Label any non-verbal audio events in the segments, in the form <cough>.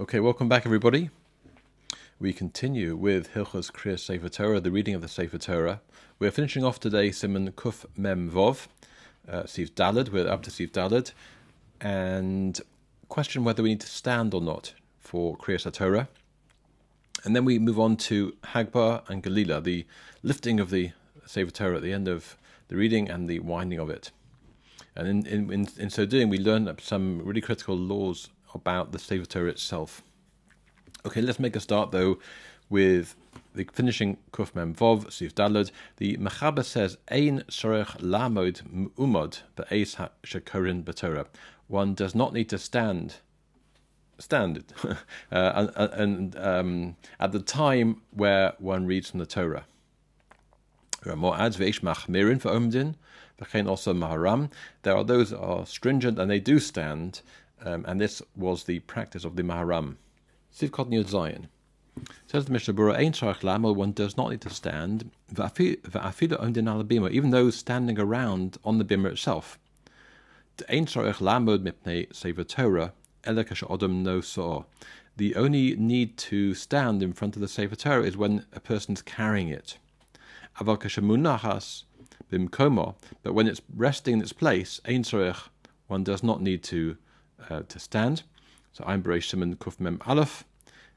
Okay, welcome back, everybody. We continue with Hilchos Kriyas Sefer Torah, the reading of the Sefer Torah. We're finishing off today Simon Kuf Mem Vov, uh, Siv Dalad. We're up to Siv Dalad, and question whether we need to stand or not for Kriyas Torah. And then we move on to Hagbar and Galila, the lifting of the Sefer Torah at the end of the reading and the winding of it. And in, in, in, in so doing, we learn some really critical laws about the Sefer Torah itself. Okay, let's make a start though with the finishing Kuf Mem Vov Sif Dalad. The Mechaber says Ein Sorech Lamod Umod Be'ez Shakorin B'Torah. One does not need to stand stand <laughs> uh, and, and um, at the time where one reads from the Torah. There are those that are stringent and they do stand, um, and this was the practice of the Maharam. Sivkot Yud Zion. Says the Mishnah Berurah, Ein Sarach Lama, one does not need to stand, Va'afila Omdin Al Bima, even those standing around on the bimah itself. Ein Sarach Lamod Mipnei Sefer Torah, Elekash Odom No Saw. The only need to stand in front of the Sefer Torah is when a person's carrying it. Aval Kashamunahas Bimkomo, but when it's resting in its place, Ein one does not need to uh, to stand. So I'm Bereish Simon Kufmem Aleph.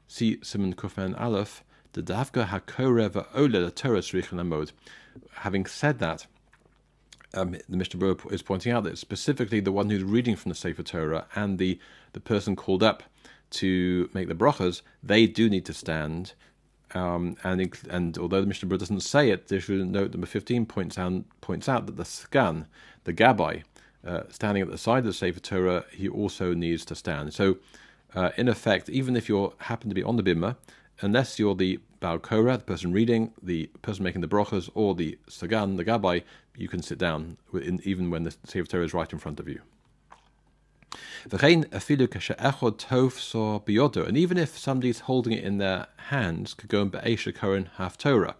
See Simon Kufmem Aleph. The Davka Hakoreva Ole Torah Lamod. Having said that, um, the Mishnah Berurah is pointing out that specifically the one who's reading from the Sefer Torah and the, the person called up to make the brachas, they do need to stand. Um, and and although the Mishnah Berurah doesn't say it, there should note number 15 points out, points out that the Sagan, the gabbai, uh, standing at the side of the Sefer Torah, he also needs to stand. So, uh, in effect, even if you happen to be on the bimah, unless you're the Baal Korah, the person reading, the person making the brachas, or the Sagan, the Gabbai, you can sit down even when the Sefer Torah is right in front of you. And even if somebody's holding it in their hands, could go and be'esha half Torah.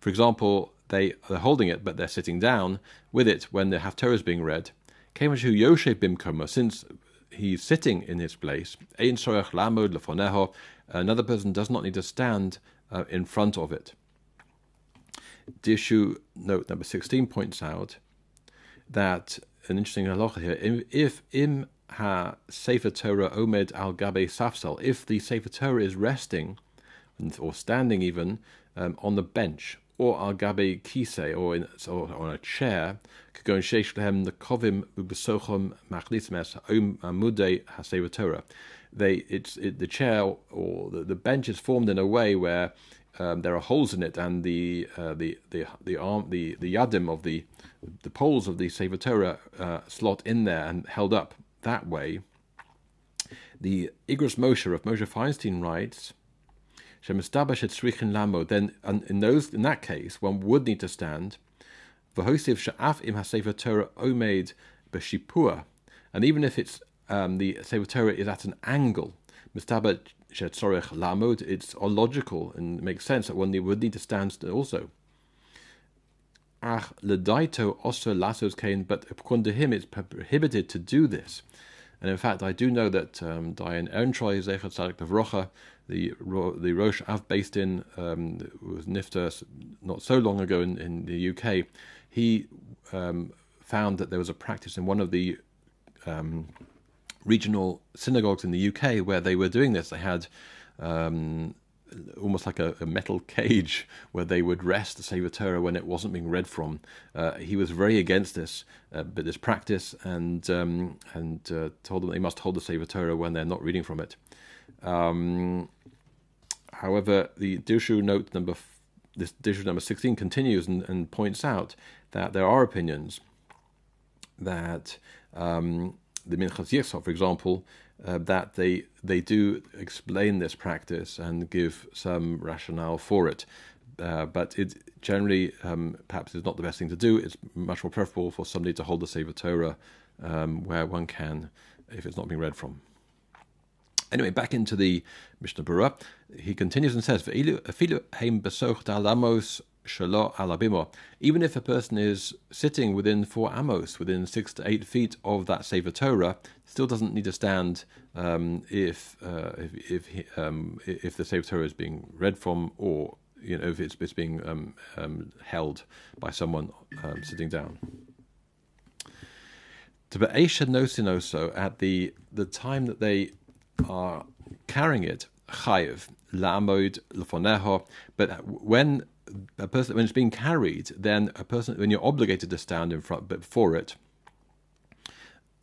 For example, they are holding it, but they're sitting down with it when the half Torah is being read. Kemeshu Yoshe Bimkoma, since he's sitting in his place, Ein Lamod Lefoneho, another person does not need to stand uh, in front of it. Dirshu note number 16 points out that an interesting halacha here. If im ha sefer Torah omed al gabe safsal, if the sefer Torah is resting or standing even um, on the bench or al gabe kise or, in, on a chair, the kovim ubesochom machlismes amude hasever Torah. They, it's it, the chair or the, the bench is formed in a way where um, there are holes in it, and the uh, the the the arm the the yadim of the the poles of the Sefer Torah uh, slot in there and held up that way. The Igros Moshe of Moshe Feinstein writes then in those in that case one would need to stand. V'hosiv sha'af im Torah omed b'shipua, and even if it's um, the Sefer Torah is at an angle, mistaba shetzorech lamod, it's logical and makes sense that one would need to stand also. Ach ledaito also lasos kain, but according to him, it's prohibited to do this. And in fact, I do know that um, Dayan Ehrentreu, Zechat Tzadik Bavrocha, the the Rosh Av based in um, was Nifta not so long ago in, in the UK, he um, found that there was a practice in one of the um, regional synagogues in the UK where they were doing this. They had um, almost like a, a, metal cage <laughs> where they would rest the Sefer Torah when it wasn't being read from. Uh, he was very against this, uh, but this practice, and um, and uh, told them they must hold the Sefer Torah when they're not reading from it. Um, however, the Dirshu note number this Dirshu number sixteen continues and, and, points out that there are opinions that um, the Minchas Yitzchak, for example, uh, that they they do explain this practice and give some rationale for it. Uh, but it generally um, perhaps is not the best thing to do. It's much more preferable for somebody to hold the Sefer Torah um, where one can, if it's not being read from. Anyway, back into the Mishnah Berurah, he continues and says, "Afilu heim besoch dalamos shalo alabimo. Even if a person is sitting within four amos, within six to eight feet of that Sefer Torah, still doesn't need to stand um, if, uh, if if um, if the Sefer Torah is being read from, or you know if it's, it's being um, um held by someone um, sitting down. To be nosinoso at the the time that they are carrying it, chayiv la'amod lefoneho. But when a person when it's being carried, then a person when you're obligated to stand in front before it,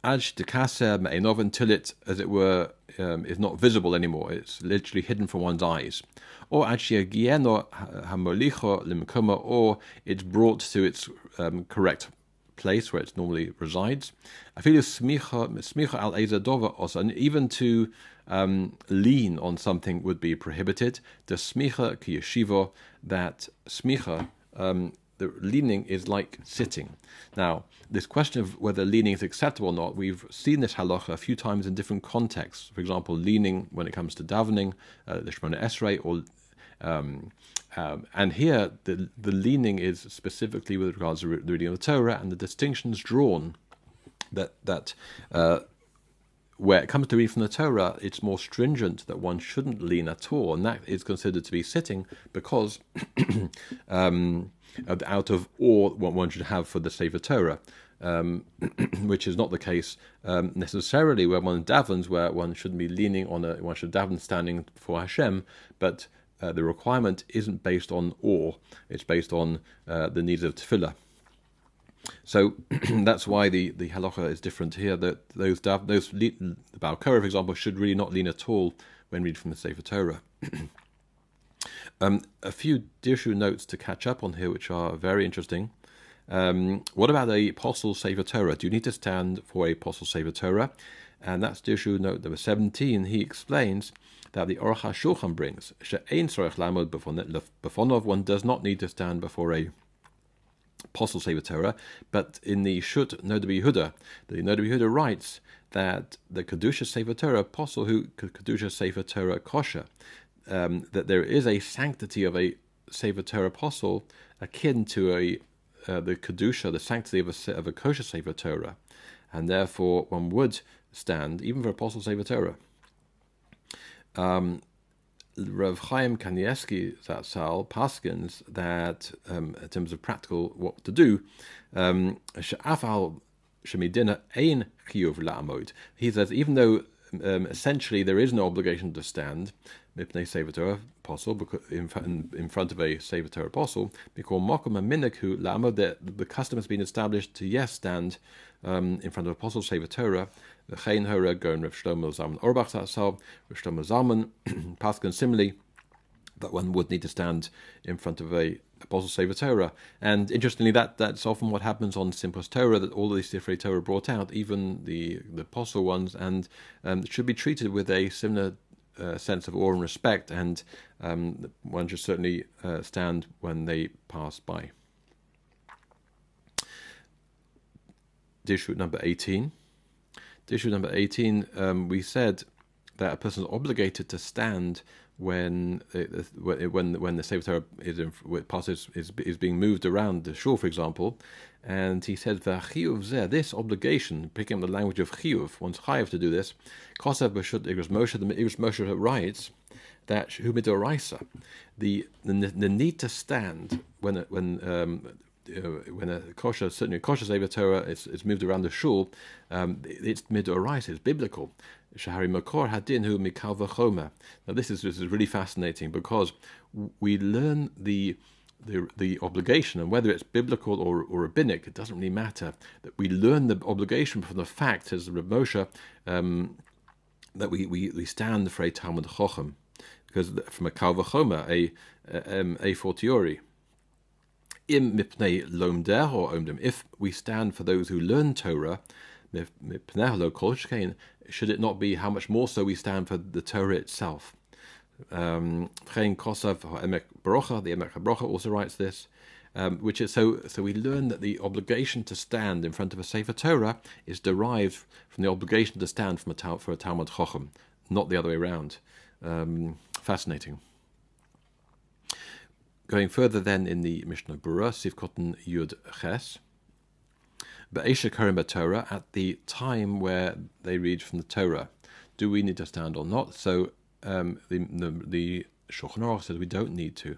aj dekaser me'enov until it, as it were, um, is not visible anymore. It's literally hidden from one's eyes. Or gieno hamolicho limkoma, or it's brought to its um, correct place where it normally resides. Feel smicha al ezadova also, and even to um, lean on something would be prohibited. The smicha ki yeshiva, that smicha, um, the leaning is like sitting. Now, this question of whether leaning is acceptable or not, we've seen this halacha a few times in different contexts. For example, leaning when it comes to davening, uh, the Shemona Esrei, or um, um, and here the the leaning is specifically with regards to the reading of the Torah, and the distinctions drawn that that uh, where it comes to reading from the Torah, it's more stringent that one shouldn't lean at all, and that is considered to be sitting because <coughs> um, out of awe what one should have for the Sefer Torah, um, <coughs> which is not the case um, necessarily where one davens, where one shouldn't be leaning on a one should daven standing for Hashem, but uh, the requirement isn't based on awe; it's based on uh, the needs of tefillah. So <clears throat> that's why the, the halacha is different here. That those those the Baal Korah, for example, should really not lean at all when read from the Sefer Torah. <clears throat> um, a few Dirshu notes to catch up on here, which are very interesting. Um, what about a pasul Sefer Torah? Do you need to stand for a pasul Sefer Torah? And that's Dirshu note number 17. He explains that the Aruch HaShulchan brings, She'ein Sorech Lamod Befonov, one does not need to stand before a Pasul Sefer Torah, but in the Shut Noda B'Yehuda, the Noda B'Yehuda writes that the Kedusha Sefer Torah pasul who Kedusha Sefer Torah kosher, um, that there is a sanctity of a Sefer Torah pasul akin to a uh, the kedusha, the sanctity of a of a kosher Sefer Torah, and therefore one would stand even for pasul Sefer Torah. Um, Rav Chaim Kanievsky Zatzal paskins that um, in terms of practical what to do, she'afal shemidina ein chiyuv la'amod. he says even though um, essentially there is no obligation to stand, mipnei sevator pasul in, in front of a sevator pasul, because mokum minakhu lama the custom has been established to yes stand um, in front of pasul sevatora Chain Hora going Rav Shlomo Zalman Zatzal, Rav Shlomo Zalman, <clears throat> similarly, that one would need to stand in front of a Pasul Sefer Torah. And interestingly, that that's often what happens on Simchas Torah, that all these different Torah brought out, even the, the pasul ones, and um, should be treated with a similar uh, sense of awe and respect, and um, one should certainly uh, stand when they pass by. Dishut number 18 issue number 18, um, we said that a person is obligated to stand when when when the Torah is in, passage is is being moved around the shul, for example, and he said v'chiyuv this obligation, picking up the language of chiyuv, one's chayiv to do this. Kosev b'shut igros Moshe, the igros Moshe writes that humidoraisa, the, the the need to stand when when um, uh, when a kosher, certainly kosher Sefer Torah is, moved around the shul, um, it's midorais, it's biblical. Shahari Makor Hadin Hu Mikal V'Chomer. Now this is, this is really fascinating because we learn the the, the obligation, and whether it's biblical or, or rabbinic, it doesn't really matter. That we learn the obligation from the fact, as Reb Moshe, um, that we, we, we stand for a Talmid Chochom, because from a Kal V'Chomer, a, a, um, a fortiori, im mipnei omdim, if we stand for those who learn Torah, should it not be how much more so we stand for the Torah itself? Um, Emek the Emek Barocha also writes this, um, which is so. So we learn that the obligation to stand in front of a Sefer Torah is derived from the obligation to stand from a for a Talmid Chochom, not the other way around. Um, fascinating. Going further then in the Mishnah Berurah, Sivkotten Yud Ches, Be'esha Karim Torah, at the time where they read from the Torah, do we need to stand or not? So um, the, the, the Shulchan Aruch says we don't need to.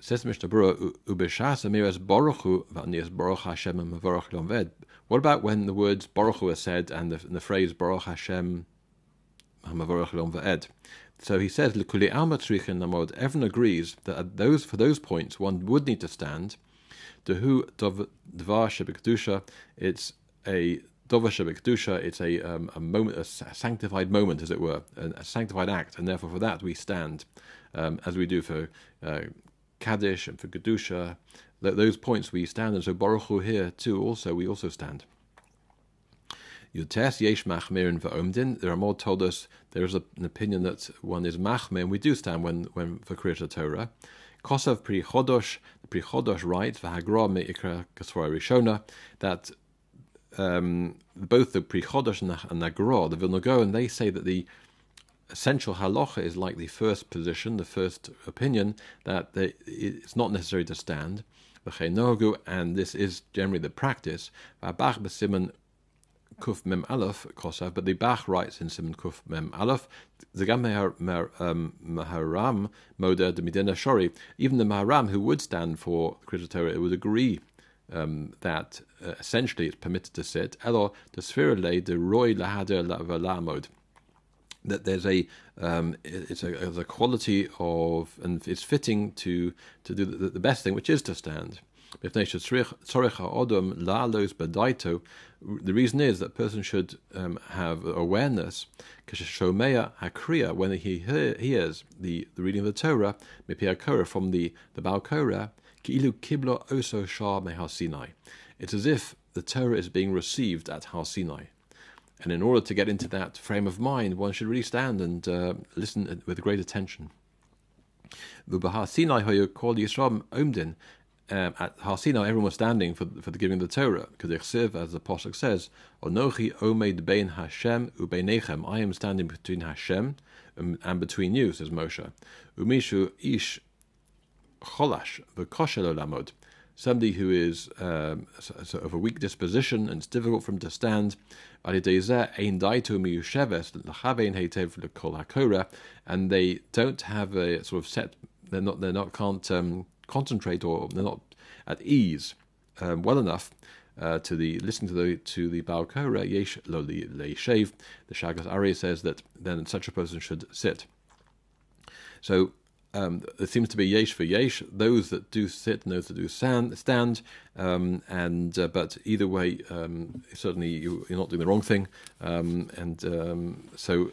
Says Mishnah Berurah, Ubeshas Amiras Baruchu Vanias Baruch Hashem Mavarach Lomved. What about when the words Baruch are said and the, and the phrase Baruch Hashem Mavarach Lomved? So he says, L'kuli alma trichin namod. Everyone agrees that those for those points one would need to stand. Dehu dvar shebekdusha. It's a dover shebekdusha. It's a um, a moment, a sanctified moment, as it were, a sanctified act, and therefore for that we stand, um, as we do for uh, kaddish and for kedusha. Those points we stand, and so baruch Hu here too. Also, we also stand. Yutes yesh machmirin va'omdin. The Ramah told us there is an opinion that one is machmir, and we do stand when, when for Kriyat Torah. Kosav pri chodosh, the pri chodosh writes v'hagra me'ikra kasvara rishona that um, both the pri chodosh and the, and the Vilna they say that the essential halacha is like the first position, the first opinion that they, it's not necessary to stand. And this is generally the practice. Kuf Mem Aleph Kosav, but the Bach writes in Simon Kuf Mem Aleph, Zagam Maharam Moda de Medina Shori. Even the Maharam who would stand for Kriyat Torah would agree um, that uh, essentially it's permitted to sit. Elo the Sphira de Roy Lahader Lamod. That there's a um, it's a, it's a quality of and it's fitting to to do the, the best thing, which is to stand. The reason is that person should um, have awareness when he hears the, the reading of the Torah from the, the Baal Korah it's as if the Torah is being received at Har Sinai. And in order to get into that frame of mind, one should really stand and uh, listen with great attention. Sinai Omdin, um, at Har Sinai, everyone was standing for, for the giving of the Torah, because Ichsiv, as the Apostle says, Onochi omed bein Hashem ubeinechem, I am standing between Hashem um, and between you, says Moshe. Umishu ish cholash v'koshel olamod, somebody who is um, sort of a weak disposition and it's difficult for him to stand. And they don't have a sort of set. They're not. They're not. Can't um, concentrate or they're not at ease um, well enough uh, to the listening to the to the Baal Korah, yesh lo le shave. The Shagas Ari says that then such a person should sit. So um, there seems to be yesh for yesh, those that do sit and those that do stand, stand um, and uh, but either way, um, certainly you, are not doing the wrong thing, um, and um, so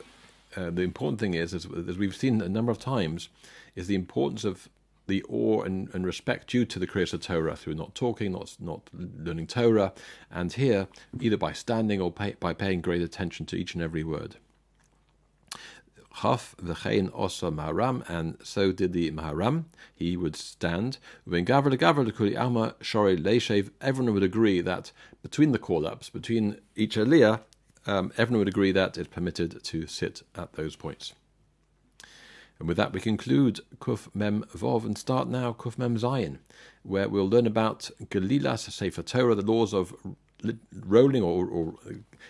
uh, the important thing is, as, we've seen a number of times, is the importance of the awe and, and respect due to the Creator Torah through not talking, not not learning Torah, and here either by standing or pay, by paying great attention to each and every word. Chaf v'chein osa maharam, and so did the maharam. He would stand. When gavra gavra lekuli alma shori leishev, everyone would agree that between the call-ups, between each aliyah, um, everyone would agree that it's permitted to sit at those points. And with that, we conclude Kuf Mem Vov and start now Kuf Mem Zayin, where we'll learn about Galilas Sefer Torah, the laws of rolling, or, or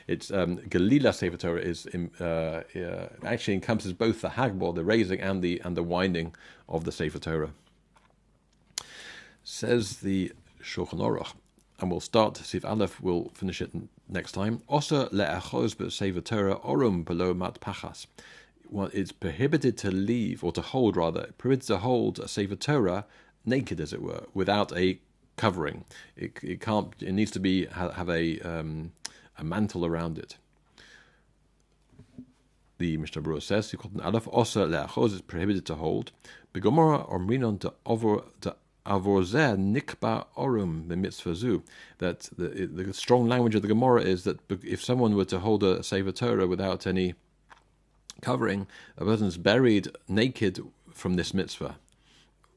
it's um, Galila Sefer Torah is uh, uh, actually encompasses both the Hagbor, the raising, and the and the winding of the Sefer Torah. Says the Shulchan Aruch, and we'll start to see if Aleph will finish it next time. Osa le'achos but Sefer Torah orum below mat pachas well, it's prohibited to leave, or to hold rather, prohibited to hold a Sefer Torah naked, as it were, without a covering. It, it can't. It needs to be have a um, a mantle around it. The Mishnah Berurah says, "Aleph osa le'achos is prohibited to hold." Begomora or minon to over to avorzer nikba orum the mitzvah That the, the strong language of the Gemara is that if someone were to hold a Sefer Torah without any covering, a person is buried naked from this mitzvah.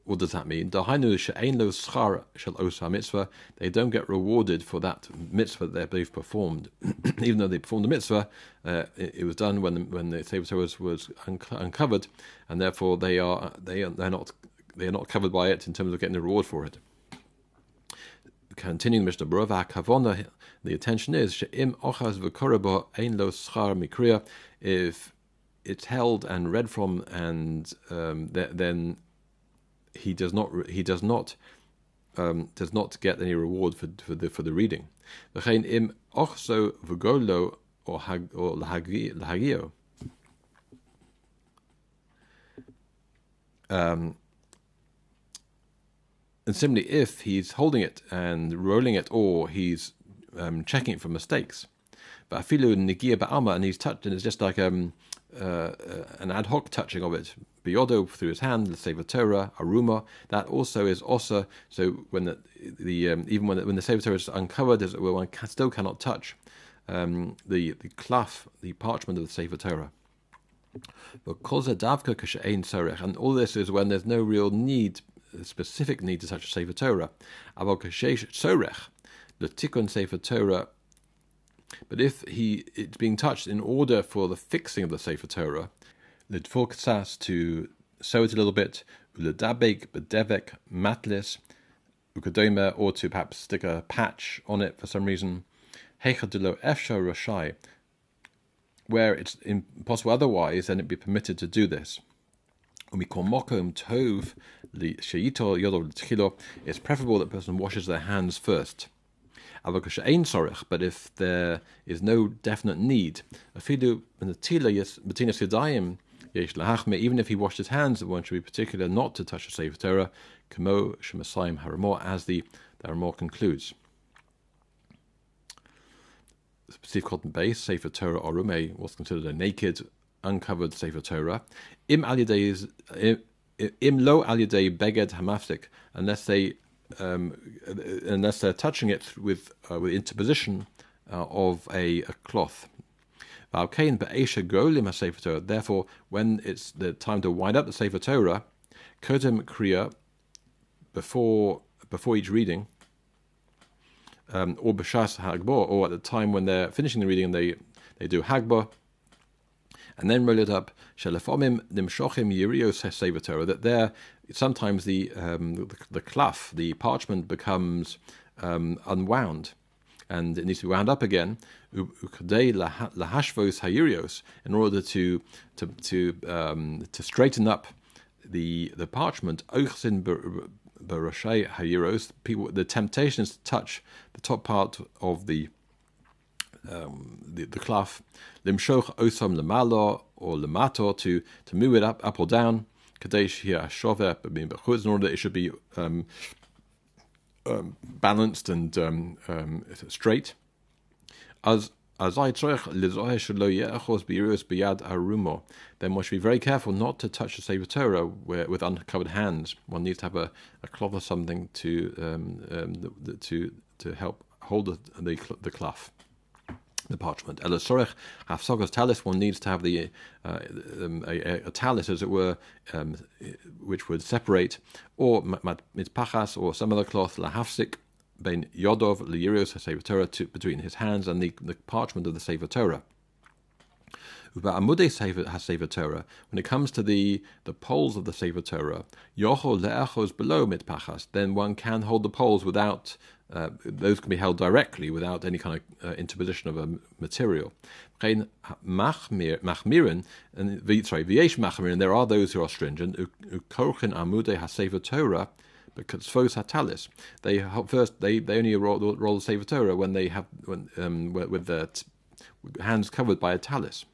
What does that mean? They don't get rewarded for that mitzvah that they've performed, <clears throat> even though they performed the mitzvah. Uh, it, it, was done when the, when the Sefer was was uncovered, and therefore they are they are they're not they are not covered by it in terms of getting a reward for it. Continuing Mishnah Berurah Kavona, the attention is she'im ochaz v'korabo ein lo schar mikriya. If it's held and read from, and um, th- then he does not he does not um, does not get any reward for for the for the reading. V'chein im v'golo or. Um, and similarly, if he's holding it and rolling it, or he's um, checking it for mistakes, but afilu and he's touched, and it's just like um, uh, an ad hoc touching of it, biyodo through his hand, the sefer Torah, aruma, that also is osa. So when the, the um, even when the, when the sefer Torah is uncovered, as well, one can, still cannot touch um, the the cloth, the parchment of the sefer Torah. But and all this is when there's no real need specific need to touch a Sefer Torah. The tikkun Sefer Torah. But if he it's being touched in order for the fixing of the Sefer Torah, the ksas to sew it a little bit, uledabek, bedevek, matlis, ukadoma, or to perhaps stick a patch on it for some reason. Hechadilo efsha rashai, where it's impossible otherwise, then it'd be permitted to do this. tov it's preferable that person washes their hands first. But if there is no definite need, even if he washed his hands, one should be particular not to touch the Sefer Torah, kamo shemasayim haramor, as the, Haramor concludes. Steve Cotton Base, Sefer Torah Orume, was considered a naked, uncovered Sefer Torah. Im im lo al beged hamaftik, unless they um, unless they're touching it with uh, with interposition uh, of a, a cloth. Therefore, when it's the time to wind up the Sefer Torah, kodem kriya before before each reading, um, or b'shas hagbor, or at the time when they're finishing the reading and they they do hagbor, and then roll it up. Shelefomim nimshochim yirios. That there sometimes the um, the, the the parchment becomes um, unwound, and it needs to be wound up again. lahashvos hayirios in order to to to um, to straighten up the the parchment. Ochsin. People, the temptation is to touch the top part of the um, the, the cloth, limshoch osam lemalo or lemato to to move it up up or down. Kadesh here ashove in order that it should be um, um, balanced and um, um, straight. As as I arumo. Then one should be very careful not to touch the Sefer Torah with uncovered hands. One needs to have a, a cloth or something to um, to to help hold the the, the cloth the parchment. Elasorech hafsogos talis. One needs to have the uh, um, a, a, talis, as it were, um, which would separate, or mitzpachas, or some other cloth lahafsik ben yodov liyirios Torah between his hands and the, the parchment of the Sefer Torah. Amude Sefer Torah, when it comes to the, the poles of the Sefer Torah, Yocho le'achos below mitpachas, then one can hold the poles without uh, those can be held directly without any kind of uh, interposition of a material. Machmirin, and sorry, v'yesh machmirin, there are those who are stringent. Ukorchen amude hasever Torah, because fos hatalis. They first they, they only roll, roll the sefer Torah when they have when um, with their hands covered by a talis.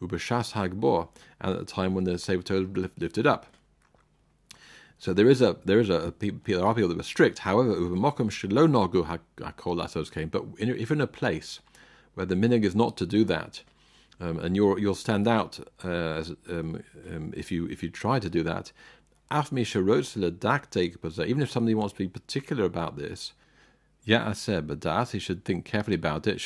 Ubashas hagbor, and at the time when the sefer Torah is lifted up. So there is a there is a, there are people that were strict. However, came. But if in a place where the minig is not to do that, um, and you'll you'll stand out uh, as, um, um, if you if you try to do that. Even if somebody wants to be particular about this, he should think carefully about it.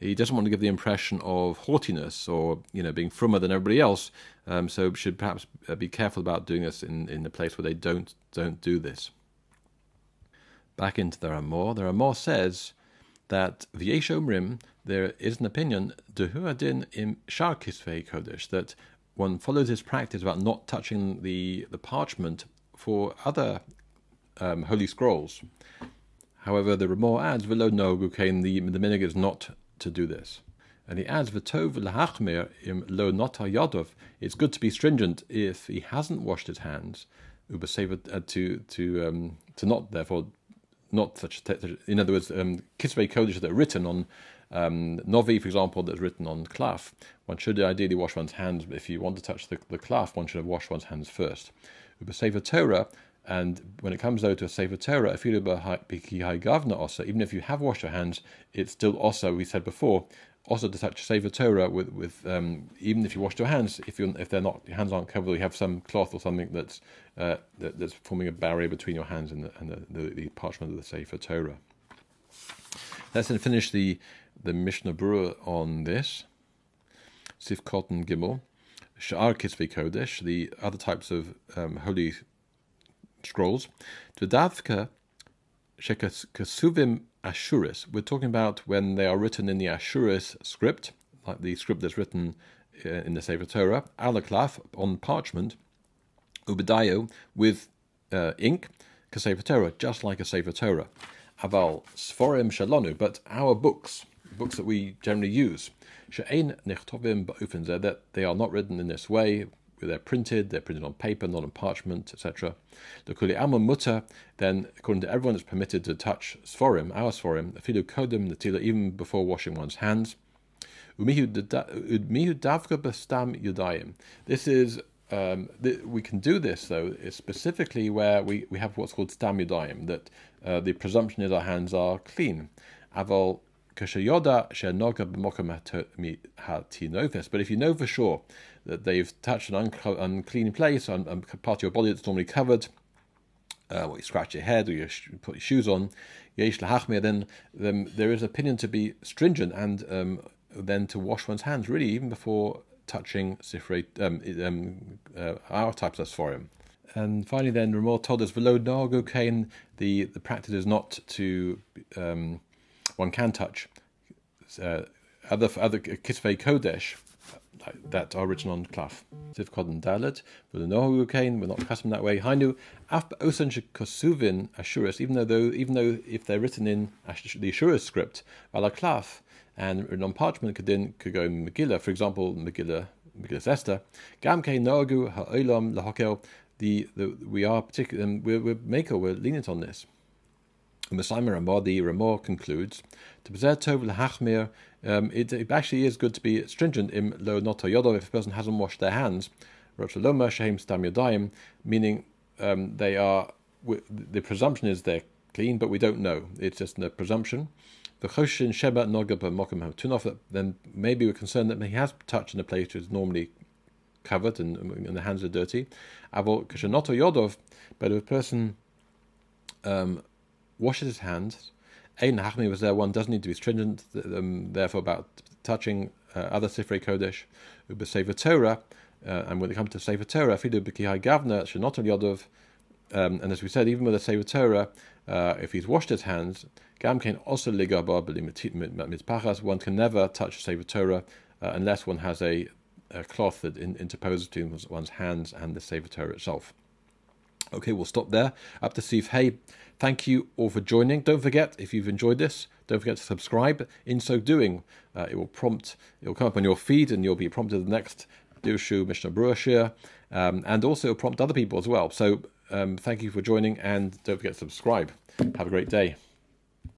He doesn't want to give the impression of haughtiness or you know being frummer than everybody else. Um, so should perhaps uh, be careful about doing this in, in a place where they don't don't do this. Back into the There are more says that v'yesh omrim there is an opinion dehuadin im shar kisvei kodesh that one follows this practice about not touching the, the parchment for other um, holy scrolls. However, the Ramah adds, Velo no gukain, the, the minig is not to do this. And he adds, V'tov lahachmir im lo nota yadov. It's good to be stringent if he hasn't washed his hands, uh, to to um, to not therefore not such. In other words, um, kisvei kodesh that are written on um, novi, for example, that's written on klaf. One should ideally wash one's hands. If you want to touch the, the klaf, one should have washed one's hands first. Ubesefer Torah, and when it comes though to a Sefer Torah, even if you have washed your hands, it's still also, we said before, also to touch Sefer Torah with, with um, even if you wash your hands, if you if they're not your hands aren't covered, you have some cloth or something that's uh, that, that's forming a barrier between your hands and the, and the, the, the parchment of the Sefer Torah. Let's then finish the the Mishnah Berurah on this. Sif Cotton Gimel, Sha'ar Kisvei Kodesh, the other types of um, holy scrolls. Dvedavka Shekasuvim Ashuris. We're talking about when they are written in the Ashuris script, like the script that's written uh, in the Sefer Torah, alaklaf on parchment, ubedayo with uh, ink, kasefer Torah, just like a Sefer Torah. Aval sforim shalonu, but our books, books that we generally use, she'ein nechtovim ba'ufin that they are not written in this way, they're printed, they're printed on paper, not on parchment, etc. The kuli amon mutter, then according to everyone, it's permitted to touch sforim, our sforim, afilu kodem natila, even before washing one's hands. Umihu davka bestam yudayim. This is um, th- we can do this though specifically where we, we have what's called stam yudayim, that uh, the presumption is our hands are clean. Aval but if you know for sure that they've touched an unclean place, on part of your body that's normally covered, uh, well, you scratch your head or you put your shoes on, then, then there is opinion to be stringent and um, then to wash one's hands, really, even before touching sifrei, um, um, uh, our types of sforim. And finally, then Ramor told us, "Velo nago kain." The the practice is not to um, one can touch uh, other other kisvei kodesh that are written on klaf. Ziv and dalet, but the kain, we're not accustomed that way. Hainu af osan kosuvin ashuras, even though even though if they're written in the ashuras script, ala klaf, and written on parchment could then could go Megillah, for example, Megillah Megillah Esther. Gam kein nogu ha'olam lahokel. The, the we are particularly we're, we're maker we're lenient on this. Messiah Ramah, the Ramah concludes, to tov lehachmir, um, it, it actually is good to be stringent in lo noto yodov if a person hasn't washed their hands. Rochaloma shehem stam yodayim, meaning um, they are, the presumption is they're clean, but we don't know. It's just a presumption. The choshin sheba nogab mokum tunov, then maybe we're concerned that he has touched in a place which is normally covered and, and the hands are dirty. Avol kashanoto yodov, but if a person um, washes his hands. Ein Hachmi was there. One doesn't need to be stringent, um, therefore, about touching uh, other Sifrei Kodesh, Uber Sefer Torah. Uh, and when it comes to Sefer Torah, Fidu B'kihai Gavna, Shenot Yodov. Um, and as we said, even with a Sefer Torah, uh, if he's washed his hands, Gam can also ligaba. One can never touch Sefer Torah uh, unless one has a, a cloth that in, interposes between one's hands and the Sefer Torah itself. Okay, we'll stop there. Up to Steve. Hey, thank you all for joining. Don't forget, if you've enjoyed this, don't forget to subscribe. In so doing, uh, it will prompt, it will come up on your feed and you'll be prompted the next Dirshu Mishnah Berurah um, and also prompt other people as well. So um, thank you for joining and don't forget to subscribe. Have a great day.